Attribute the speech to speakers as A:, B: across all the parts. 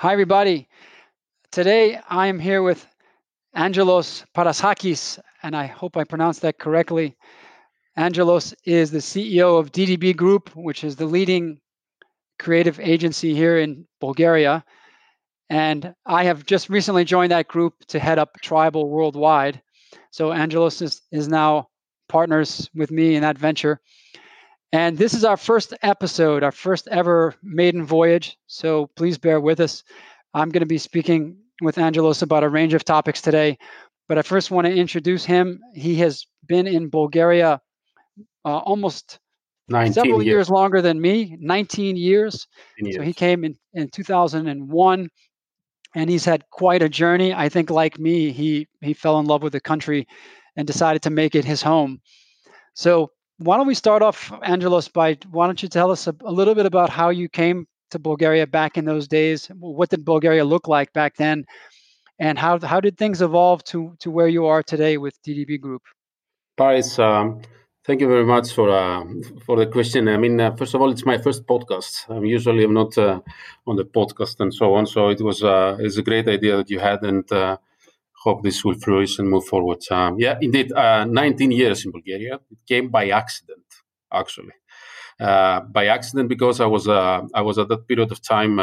A: Hi, everybody. Today I am here with Angelos Parasakis, and I hope I pronounced that correctly. Angelos is the CEO of DDB Group, which is the leading creative agency here in Bulgaria. And I have just recently joined that group to head up Tribal Worldwide. So Angelos is, is now partners with me in that venture. And this is our first episode, our first ever maiden voyage. So please bear with us. I'm going to be speaking with Angelos about a range of topics today. But I first want to introduce him. He has been in Bulgaria uh, almost several years. years. longer than me 19 years. years. so he came in, in 2001 and he's had quite a journey i think like me he he fell in love with the country and decided to make it his home so why don't we start off angelos by why don't you tell us a, a little bit about how you came to bulgaria back in those days what did bulgaria look like back then and how how did things evolve to to where you are today with ddb group
B: Paris, um, Thank you very much for uh, for the question. I mean, uh, first of all, it's my first podcast. I'm usually I'm not uh, on the podcast and so on. So it was uh, it's a great idea that you had, and uh, hope this will flourish and move forward. Um, yeah, indeed, uh, 19 years in Bulgaria. It came by accident, actually, by accident because I was I was at that period of time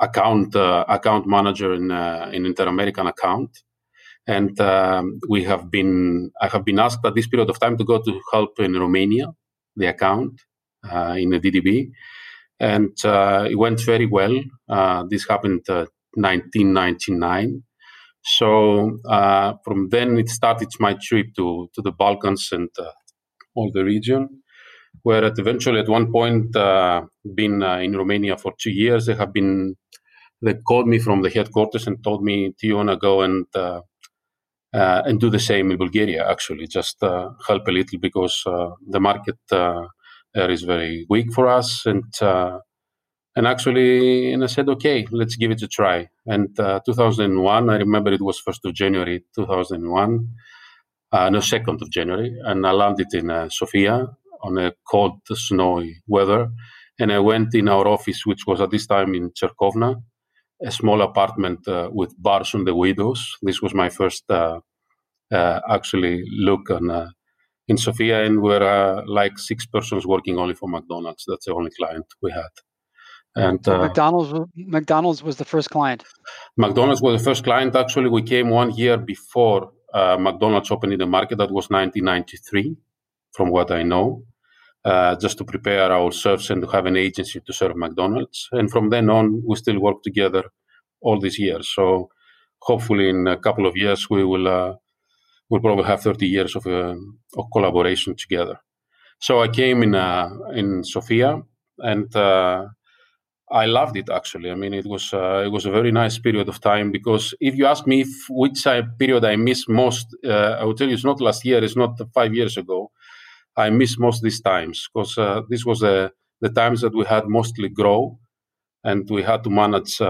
B: account account manager in in Inter American account and um, we have been I have been asked at this period of time to go to help in Romania, the account uh, in the DDB, and uh, it went very well. Uh, this happened 1999. Uh, so uh, from then it started my trip to to the Balkans and uh, all the region. Where at eventually at one point been in Romania for two years. They have been they called me from the headquarters and told me, "Do you want to go and uh, and do the same in Bulgaria. Actually, just uh, help a little because uh, the market there is very weak for us, and and actually, and I said, okay, let's give it a try. And 2001, I remember it was first of January 2001, no second of January, and I landed in Sofia on a cold, snowy weather. And I went in our office, which was at this time in Cherkovna, a small apartment uh, with bars on the windows. This was my first uh, uh, actually look on uh, in Sofia, and we're uh, like six persons working only for McDonald's. That's the only client we had.
A: And so McDonald's, McDonald's was the first client.
B: McDonald's was the first client. Actually, we came one year before McDonald's opened in the market. That was 1993, from what I know. Uh, just to prepare ourselves and to have an agency to serve McDonald's. And from then on, we still work together all these years. So hopefully, in a couple of years, we will uh, we'll probably have 30 years of, uh, of collaboration together. So I came in uh, in Sofia, and uh, I loved it. Actually, I mean, it was it was a very nice period of time because if you ask me which period I miss most, I will tell you it's not last year, it's not five years ago I miss most these times because uh, this was uh, the times that we had mostly grow, and we had to manage.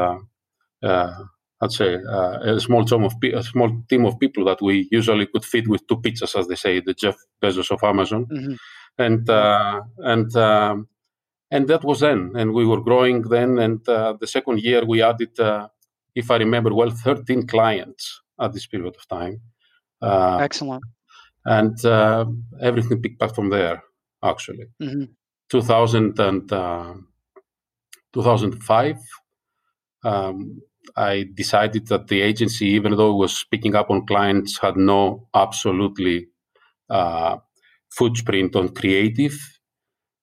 B: Uh, uh I'd say uh, a small team of pe- a small team of people that we usually could feed with two pizzas, as they say, the Jeff Bezos of Amazon, mm-hmm. and uh, and um, and that was then, and we were growing then. And the second year, we added, if I remember well, 13 clients at this period of time.
A: Excellent
B: and uh, everything picked up from there. Actually, mm-hmm. 2000 and uh, 2005, um, I decided that the agency, even though it was picking up on clients, had no absolutely uh, footprint on creative.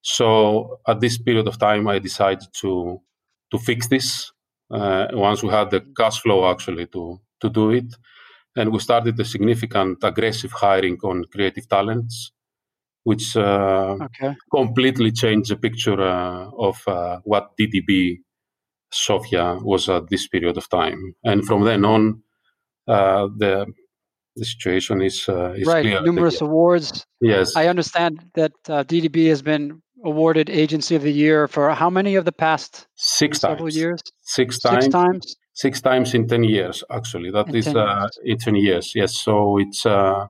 B: So at this period of time, I decided to to fix this. Uh, once we had the cash flow actually to to do it, and we started a significant aggressive hiring on creative talents which uh, okay. completely changed the picture uh, of uh, what ddb sofia was at this period of time and from then on uh, the the situation is, uh, is
A: right
B: clear.
A: numerous awards
B: yes
A: i understand that uh, ddb has been awarded agency of the year for how many of the past
B: six
A: several
B: times.
A: years
B: six times
A: six times
B: six times in 10 years actually That in is 10 uh, in 10 years yes so it's uh,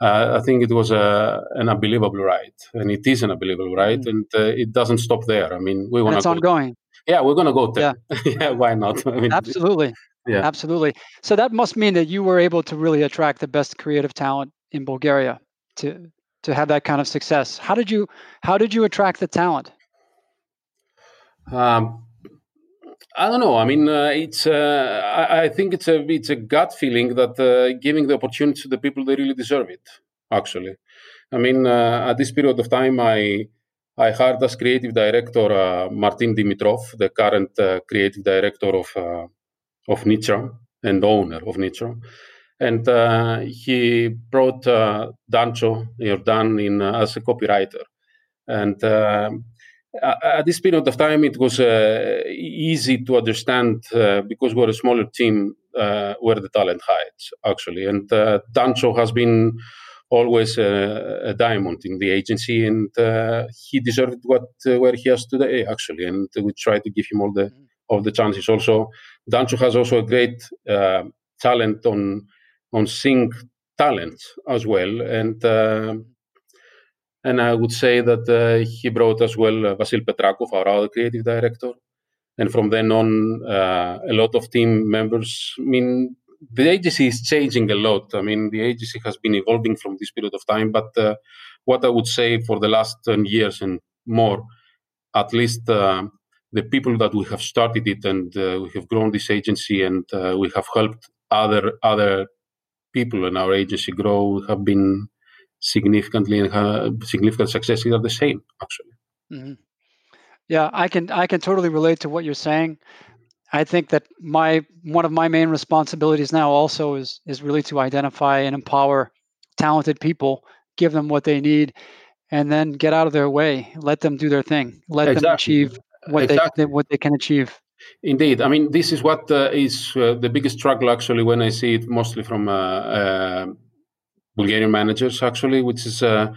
B: uh, I think it was a, an unbelievable ride, and it is an unbelievable ride, mm. and uh, it doesn't stop there. I mean, we want to.
A: It's ongoing.
B: Yeah, we're gonna go there. Yeah, yeah why not?
A: I mean, absolutely. Yeah, absolutely. So that must mean that you were able to really attract the best creative talent in Bulgaria to to have that kind of success. How did you how did you attract the talent?
B: Um, I don't know. I mean, uh, it's. Uh, I, I, think it's a it's a gut feeling that uh, giving the opportunity to the people they really deserve it. Actually, I mean, uh, at this period of time, I I hired as creative director uh, Martin Dimitrov, the current uh, creative director of of Nitra and owner of Nitra, and he brought Dancho Jordan in as a copywriter, and at this period of time, it was uh, easy to understand uh, because we're a smaller team uh, where the talent hides, actually. And uh, Dancho has been always a, a, diamond in the agency, and uh, he deserved what uh, where he has today, actually. And we try to give him all the all the chances. Also, Dancho has also a great talent on on sing talent as well, and and I would say that uh, he brought as well uh, Vasil Petrakov, our other creative director. And from then on, uh, a lot of team members. I mean, the agency is changing a lot. I mean, the agency has been evolving from this period of time. But uh, what I would say for the last 10 years and more, at least uh, the people that we have started it and uh, we have grown this agency and we have helped other other people in our agency grow have been significantly and uh, significant successes are the same actually. Mm-hmm.
A: Yeah, I can I can totally relate to what you're saying. I think that my one of my main responsibilities now also is is really to identify and empower talented people, give them what they need, and then get out of their way. Let them do their thing. Let exactly. them achieve what exactly. they what they can achieve.
B: Indeed, I mean this is what uh, is uh, the biggest struggle actually when I see it mostly from uh, uh Bulgarian managers actually, which is uh,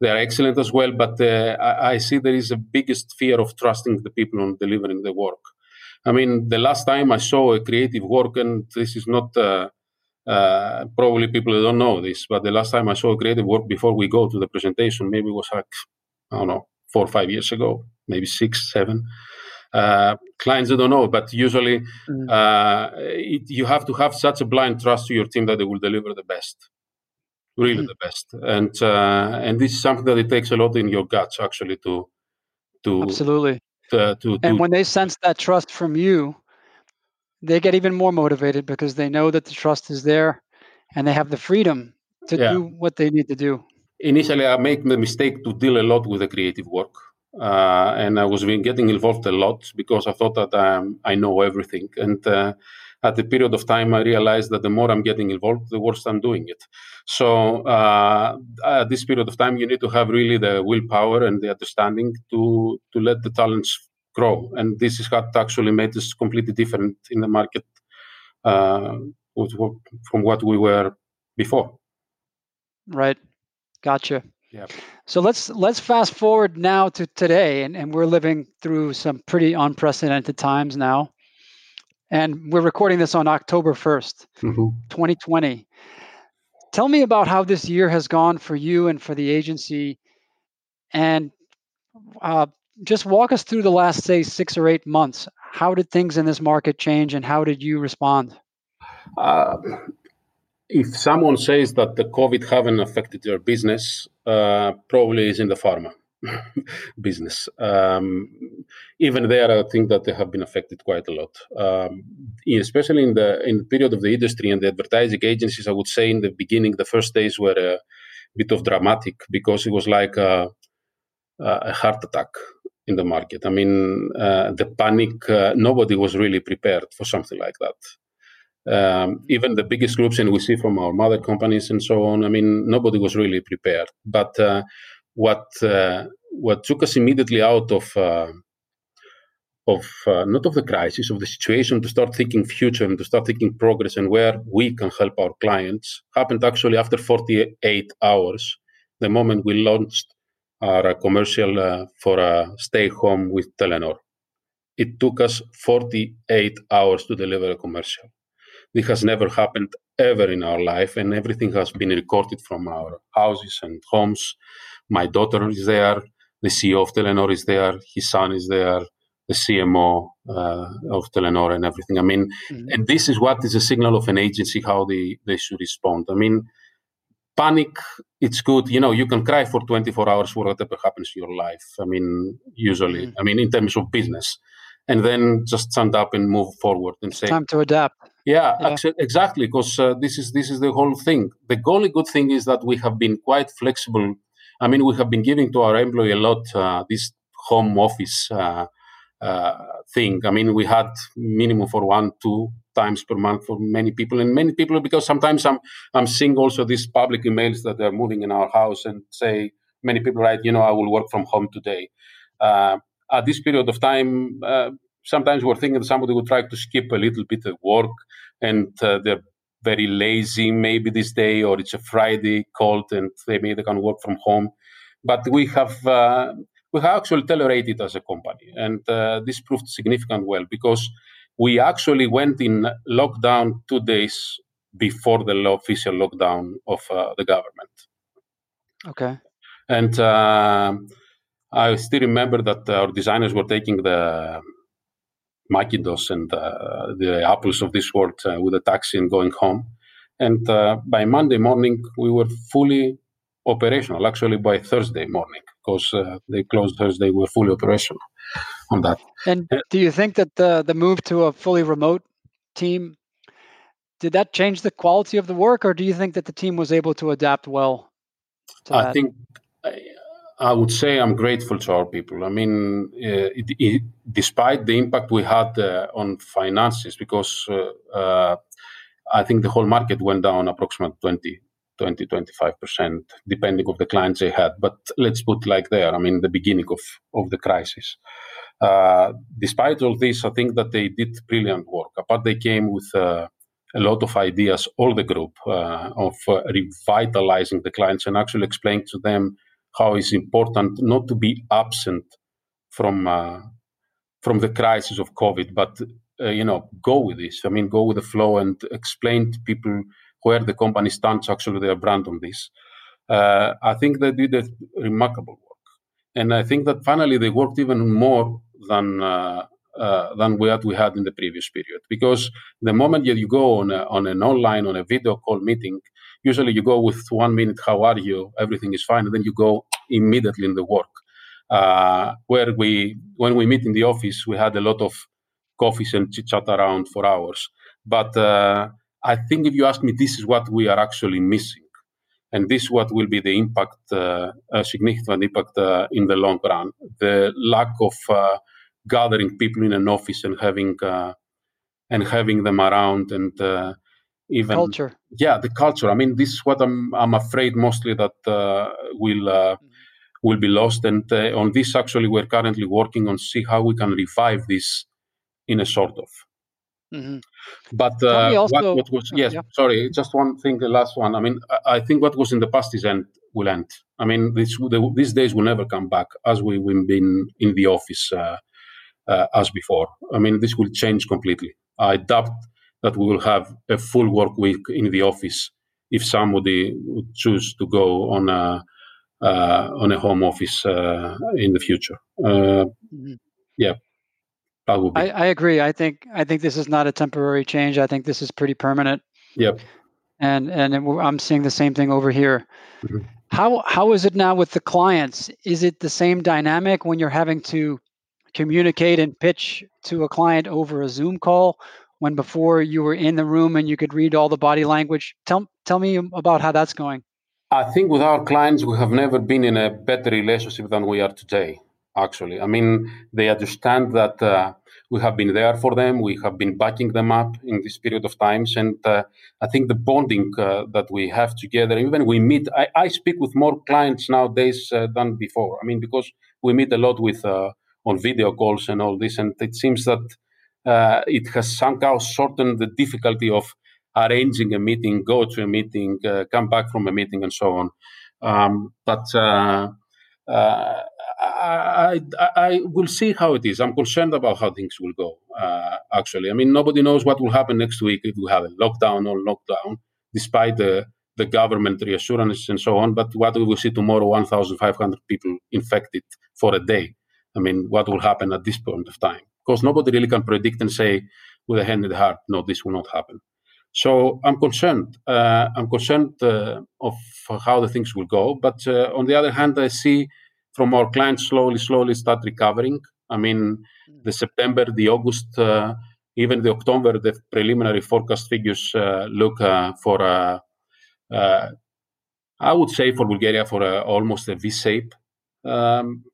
B: they are excellent as well. But uh, I, I, see there is a biggest fear of trusting the people on delivering the work. I mean, the last time I saw a creative work, and this is not uh, uh, probably people don't know this, but the last time I saw a creative work before we go to the presentation, maybe it was like I don't know four or five years ago, maybe six, seven. Uh, clients don't know, but usually mm. uh, it, you have to have such a blind trust to your team that they will deliver the best really mm. the best. And uh, and this is something that it takes a lot in your guts actually to to
A: absolutely to, to, and to, when they sense that trust from you, they get even more motivated because they know that the trust is there, and they have the freedom to yeah. do what they need to do.
B: Initially, I made the mistake to deal a lot with the creative work. Uh, and I was getting involved a lot because I thought that um, I know everything. And uh, at the period of time, I realized that the more I'm getting involved, the worse I'm doing it. So uh, at this period of time, you need to have really the willpower and the understanding to to let the talents grow. And this is what actually made us completely different in the market uh, from what we were before.
A: Right. Gotcha. Yeah. So let's let's fast forward now to today, and, and we're living through some pretty unprecedented times now and we're recording this on October 1st, mm-hmm. 2020. Tell me about how this year has gone for you and for the agency, and uh, just walk us through the last, say, six or eight months. How did things in this market change, and how did you respond? Uh,
B: if someone says that the COVID haven't affected their business, uh, probably is in the pharma. business. Um, even there, I think that they have been affected quite a lot, um, especially in the in the period of the industry and the advertising agencies. I would say in the beginning, the first days were a bit of dramatic because it was like a, a heart attack in the market. I mean, uh, the panic. Uh, nobody was really prepared for something like that. Um, even the biggest groups, and we see from our mother companies and so on. I mean, nobody was really prepared, but uh, what uh, what took us immediately out of uh, of uh, not of the crisis of the situation to start thinking future and to start thinking progress and where we can help our clients happened actually after 48 hours the moment we launched our commercial uh, for a stay home with Telenor it took us 48 hours to deliver a commercial this has never happened ever in our life, and everything has been recorded from our houses and homes. My daughter is there, the CEO of Telenor is there, his son is there, the CMO uh, of Telenor, and everything. I mean, mm-hmm. and this is what is a signal of an agency how they they should respond. I mean, panic it's good you know you can cry for 24 hours for whatever happens in your life i mean usually mm-hmm. i mean in terms of business and then just stand up and move forward and say
A: time to adapt
B: yeah, yeah. Ex- exactly because uh, this is this is the whole thing the only good thing is that we have been quite flexible i mean we have been giving to our employee a lot uh, this home office uh, uh thing. I mean we had minimum for one two times per month for many people and many people because sometimes i'm i'm seeing also these public emails that they're moving in our house and say many people write you know i will work from home today. Uh, at this period of time uh, sometimes we're thinking somebody would try to skip a little bit of work and uh, they're very lazy maybe this day or it's a friday cold and they maybe they can work from home but we have uh, we have actually tolerated as a company and uh, this proved significant well because we actually went in lockdown two days before the official lockdown of uh, the government.
A: Okay.
B: And uh, I still remember that our designers were taking the Macintosh and uh, the apples of this world uh, with a taxi and going home. And uh, by Monday morning, we were fully operational. Actually, by Thursday morning, because uh, they closed Thursday, we were fully operational on that.
A: And do you think that the the move to a fully remote team did that change the quality of the work, or do you think that the team was able to adapt well?
B: To I that? think I, would say I'm grateful to our people. I mean, uh, it, it, despite the impact we had uh, on finances, because uh, uh I think the whole market went down approximately 20 20 25% depending of the clients they had. But let's put like there i mean the beginning of of the crisis. Uh, despite all this i think that they did brilliant work. Apart they came with uh, a lot of ideas all the group of revitalizing the clients and actually explain to them how it's important not to be absent from uh, from the crisis of covid but uh, you know go with this i mean go with the flow and explain to people where the company stands actually their brand on this. Uh, I think they did a remarkable work, and I think that finally they worked even more than uh, uh, than what we had in the previous period. Because the moment that you go on a, on an online on a video call meeting, usually you go with one minute, how are you? Everything is fine, and then you go immediately in the work. Uh, where we when we meet in the office, we had a lot of coffees and chit chat around for hours, but uh, I think if you ask me, this is what we are actually missing. And this is what will be the impact, uh, a significant impact uh, in the long run. The lack of uh, gathering people in an office and having uh, and having them around and uh, even
A: culture.
B: Yeah, the culture. I mean, this is what I'm I'm afraid mostly that uh, will mm-hmm. will be lost. And on this, actually, we're currently working on see how we can revive this in a sort of. Mm-hmm. But uh, also, what, what, was yes, yeah. sorry, just one thing, the last one. I mean, I, I, think what was in the past is end will end. I mean, this, the, these days will never come back as we, we've been in the office uh, uh, as before. I mean, this will change completely. I doubt that we will have a full work week in the office if somebody would choose to go on a uh, on a home office uh, in the future. Uh, mm-hmm. Yeah,
A: I, I, agree. I think I think this is not a temporary change. I think this is pretty permanent.
B: Yep.
A: And and I'm seeing the same thing over here. Mm-hmm. How how is it now with the clients? Is it the same dynamic when you're having to communicate and pitch to a client over a Zoom call when before you were in the room and you could read all the body language? Tell tell me about how that's going.
B: I think with our clients we have never been in a better relationship than we are today actually. I mean, they understand that uh, we have been there for them, we have been backing them up in this period of times. And uh, I think the bonding uh, that we have together, even we meet, I, I speak with more clients nowadays uh, than before. I mean, because we meet a lot with uh, on video calls and all this, and it seems that it has somehow shortened the difficulty of arranging a meeting, go to a meeting, come back from a meeting, and so on. Um, but I, I, I will see how it is. I'm concerned about how things will go. Uh, actually, I mean, nobody knows what will happen next week if we have a lockdown or lockdown, despite the the government reassurance and so on. But what we will see tomorrow, 1,500 people infected for a day. I mean, what will happen at this point of time? Because nobody really can predict and say with a hand in the heart, no, this will not happen. So I'm concerned. Uh, I'm concerned uh, of how the things will go. But uh, on the other hand, I see from our clients slowly, slowly start recovering. I mean, the September, the August, uh, even the October, the preliminary forecast figures uh, look uh, for, I would say, for Bulgaria, for almost a V-shape. Um, hmm.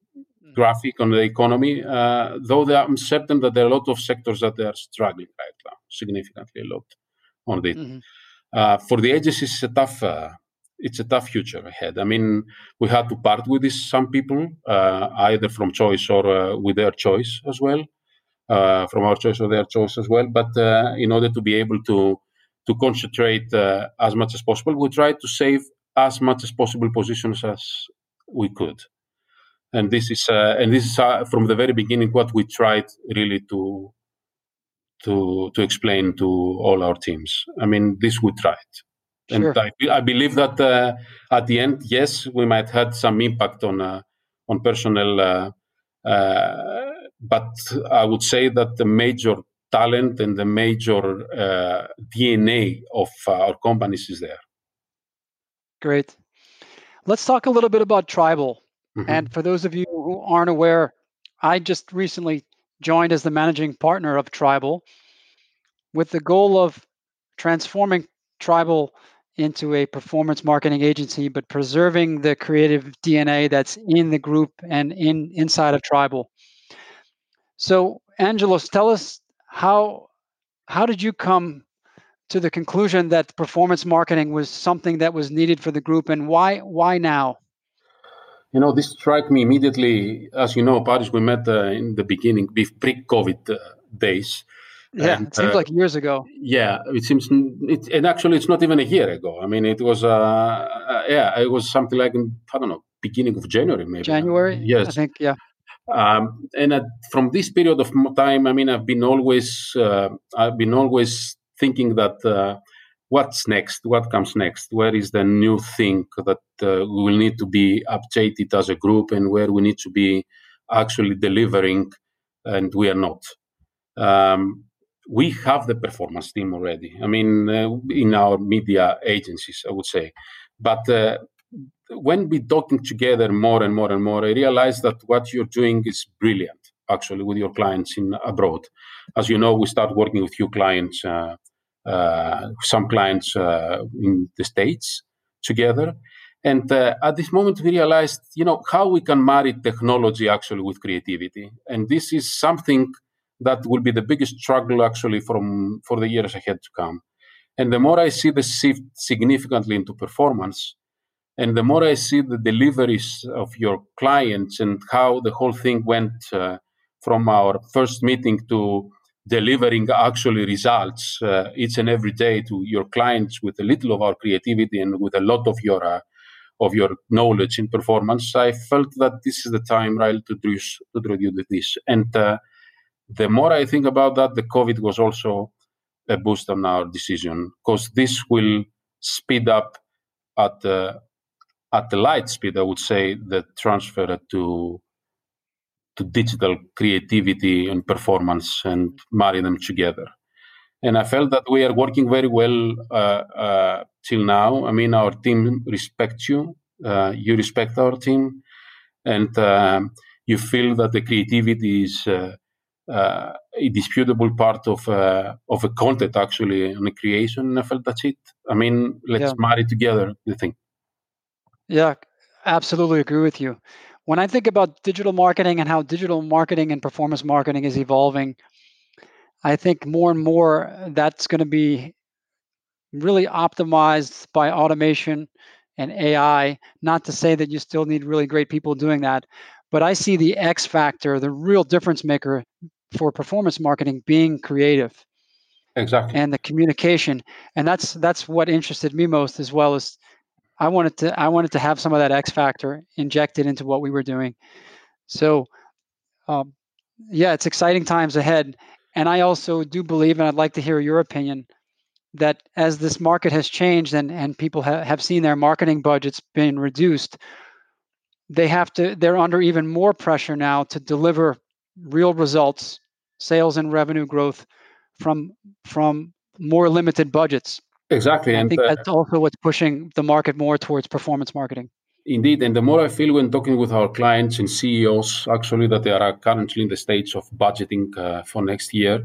B: Graphic on the economy, though I'm certain that there are a lot of sectors that are struggling right now, significantly a lot on it. Mm-hmm. Uh, for the agencies, it's a tough, uh, it's a tough future ahead. I mean, we had to part with this, some people, uh, either from choice or uh, with their choice as well, uh, from our choice or their choice as well. But uh, in order to be able to to concentrate as much as possible, we tried to save as much as possible positions as we could. And this is and this is from the very beginning what we tried really to to to explain to all our teams. I mean, this we tried, sure. and I, I believe that uh, at the end, yes, we might had some impact on uh, on personnel, uh, uh but I would say that the major talent and the major uh, DNA of our companies is there.
A: Great. Let's talk a little bit about Tribal. Mm-hmm. And for those of you who aren't aware, I just recently joined as the managing partner of Tribal with the goal of transforming Tribal into a performance marketing agency, but preserving the creative DNA that's in the group and in inside of Tribal. So, Angelos, tell us how how did you come to the conclusion that performance marketing was something that was needed for the group, and why why now?
B: You know, this struck me immediately. As you know, Paris, we met uh, in the beginning, pre-COVID uh, days.
A: Yeah, and, it seems uh, like years ago.
B: Yeah, it seems, it, and actually, it's not even a year ago. I mean, it was, uh, uh, yeah, it was something like in, I don't know, beginning of January, maybe.
A: January. Yes, I think, yeah.
B: Um, and uh, from this period of time, I mean, I've been always, uh, I've been always thinking that uh, what's next, what comes next, where is the new thing that uh, we will need to be updated as a group, and where we need to be actually delivering, and we are not. Um, we have the performance team already. I mean, uh, in our media agencies, I would say. But uh, when we talking together more and more and more, I realize that what you're doing is brilliant. Actually, with your clients in abroad, as you know, we start working with few clients, uh some clients uh, in the states together. And uh, at this moment, we realized, you know, how we can marry technology actually with creativity. And this is something that will be the biggest struggle actually from for the years ahead to come. And the more I see the shift significantly into performance, and the more I see the deliveries of your clients and how the whole thing went uh, from our first meeting to delivering actually results uh, each and every day to your clients with a little of our creativity and with a lot of your uh, of your knowledge in performance, I felt that this is the time right to do, to do this. And uh, the more I think about that, the COVID was also a boost on our decision because this will speed up at the at the light speed, I would say, the transfer to to digital creativity and performance and marry them together. And I felt that we are working very well uh, uh, till now. I mean, our team respects you, uh, you respect our team, and uh, you feel that the creativity is uh, uh, a disputable part of uh, of a content actually and a creation. And I felt that's it. I mean, let's yeah. marry together the thing.
A: Yeah, absolutely agree with you. When I think about digital marketing and how digital marketing and performance marketing is evolving, I think more and more that's going to be really optimized by automation and AI. Not to say that you still need really great people doing that, but I see the X factor, the real difference maker for performance marketing being creative
B: exactly
A: and the communication and that's that's what interested me most as well as i wanted to i wanted to have some of that x factor injected into what we were doing so um, yeah it's exciting times ahead And I also do believe, and I'd like to hear your opinion, that as this market has changed and, and people ha- have seen their marketing budgets being reduced, they have to they're under even more pressure now to deliver real results, sales and revenue growth from from more limited budgets.
B: Exactly.
A: And I think uh, that's also what's pushing the market more towards performance marketing.
B: Indeed, and the more I feel when talking with our clients and CEOs, actually, that they are currently in the stage of budgeting uh, for next year,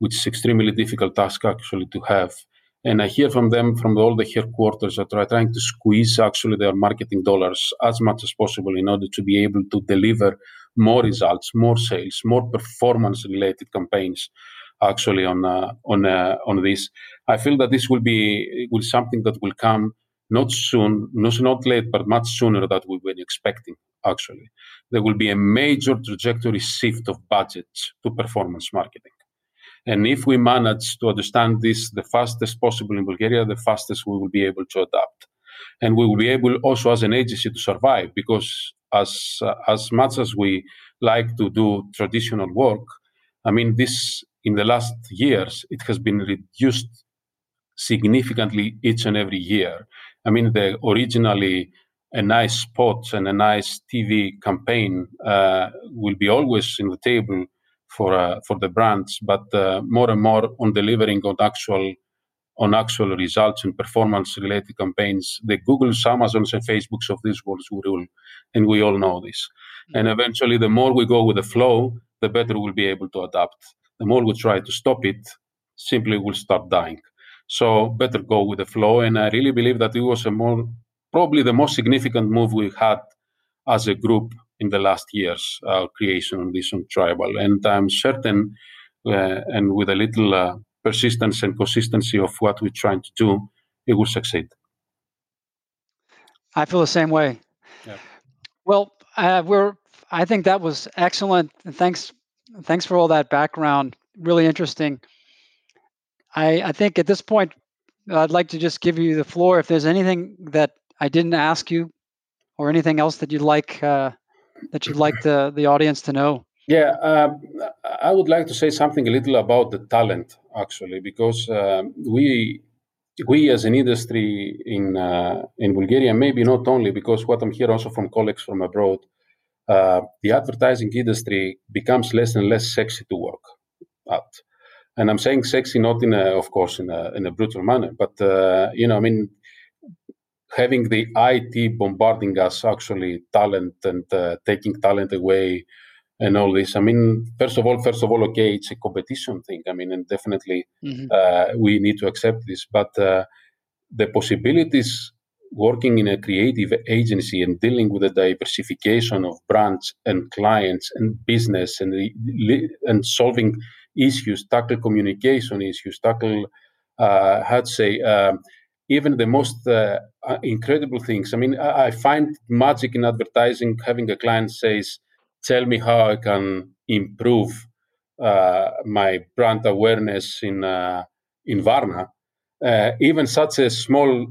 B: which is extremely difficult task actually to have. And I hear from them from all the headquarters that are trying to squeeze actually their marketing dollars as much as possible in order to be able to deliver more results, more sales, more performance-related campaigns actually on uh, on uh, on this. I feel that this will be will something that will come not soon, not, not late, but much sooner than we were expecting, actually. There will be a major trajectory shift of budgets to performance marketing. And if we manage to understand this the fastest possible in Bulgaria, the fastest we will be able to adapt. And we will be able also as an agency to survive because as, uh, as much as we like to do traditional work, I mean, this in the last years, it has been reduced significantly each and every year. I mean, the originally a nice spot and a nice TV campaign uh, will be always in the table for uh, for the brands, but uh, more and more on delivering on actual on actual results and performance related campaigns. The Googles, Amazons, and Facebooks of this world will rule, and we all know this. Mm-hmm. And eventually, the more we go with the flow, the better we'll be able to adapt. The more we try to stop it, simply will start dying. So better go with the flow. And I really believe that it was a more probably the most significant move we had as a group in the last years, our creation of this on tribal. And I'm certain, uh, and with a little uh, persistence and consistency of what we're trying to do, it will succeed.
A: I feel the same way. Yeah. Well, uh, we're. I think that was excellent. Thanks. Thanks for all that background. Really interesting. I, I think at this point, I'd like to just give you the floor. If there's anything that I didn't ask you, or anything else that you'd like uh, that you'd like the the audience to know.
B: Yeah, uh, I would like to say something a little about the talent actually, because uh, we we as an industry in uh, in Bulgaria, maybe not only because what I'm hearing also from colleagues from abroad, uh, the advertising industry becomes less and less sexy to work at and I'm saying sexy not in a, of course, in a in a brutal manner, but uh, you know, I mean, having the IT bombarding us actually talent and uh, taking talent away and all this. I mean, first of all, first of all, okay, it's a competition thing. I mean, and definitely mm-hmm. uh, we need to accept this, but uh, the possibilities working in a creative agency and dealing with the diversification of brands and clients and business and and solving issues, tackle communication issues, tackle, uh, how to say, um, even the most uh, uh, incredible things. I mean, I, find magic in advertising having a client says, "Tell me how I can improve uh, my brand awareness in uh, in Varna." Uh, even such a small,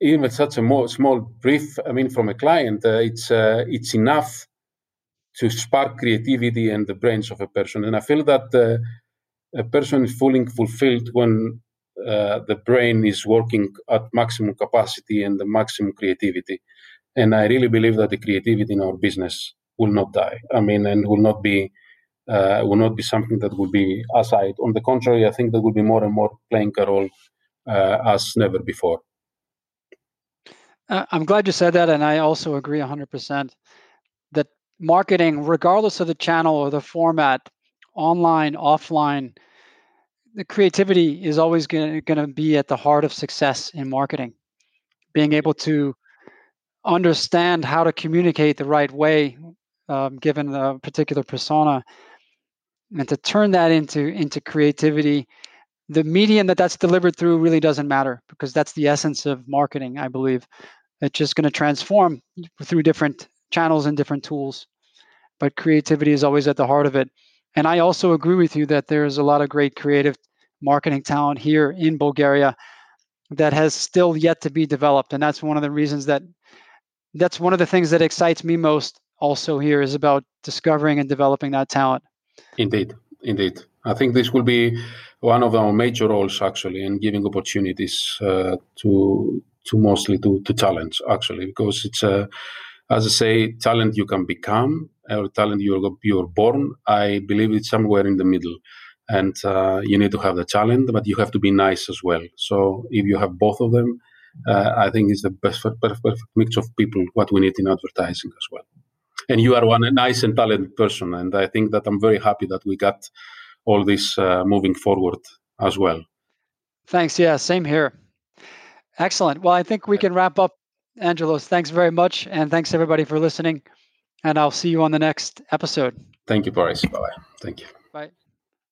B: even such a more, small brief. I mean, from a client, it's it's enough to spark creativity and the brains of a person. And I feel that uh, a person is fully fulfilled when uh, the brain is working at maximum capacity and the maximum creativity. And I really believe that the creativity in our business will not die. I mean, and will not be uh, will not be something that will be aside. On the contrary, I think that will be more and more playing a role uh, as never before.
A: Uh, I'm glad you said that, and I also agree 100% that marketing, regardless of the channel or the format, online, offline, the creativity is always going to be at the heart of success in marketing. Being able to understand how to communicate the right way, um, given the particular persona, and to turn that into into creativity. The medium that that's delivered through really doesn't matter because that's the essence of marketing. I believe it's just going to transform through different channels and different tools. But creativity is always at the heart of it. And I also agree with you that there's a lot of great creative marketing talent here in Bulgaria that has still yet to be developed. And that's one of the reasons that that's one of the things that excites me most also here is about discovering and developing that talent.
B: Indeed. indeed. I think this will be one of our major roles actually in giving opportunities uh, to to mostly to, to talents actually because it's a as I say talent you can become or talent you're you're born. I believe it's somewhere in the middle, and uh, you need to have the talent, but you have to be nice as well. So if you have both of them, uh, I think it's the best perfect, perfect mix of people what we need in advertising as well. And you are one a nice and talented person, and I think that I'm very happy that we got all this uh, moving forward as well.
A: Thanks. Yeah, same here. Excellent. Well, I think we can wrap up. Angelos, thanks very much. And thanks everybody for listening. And I'll see you on the next episode.
B: Thank you, Boris. Bye bye. Thank you.
A: Bye.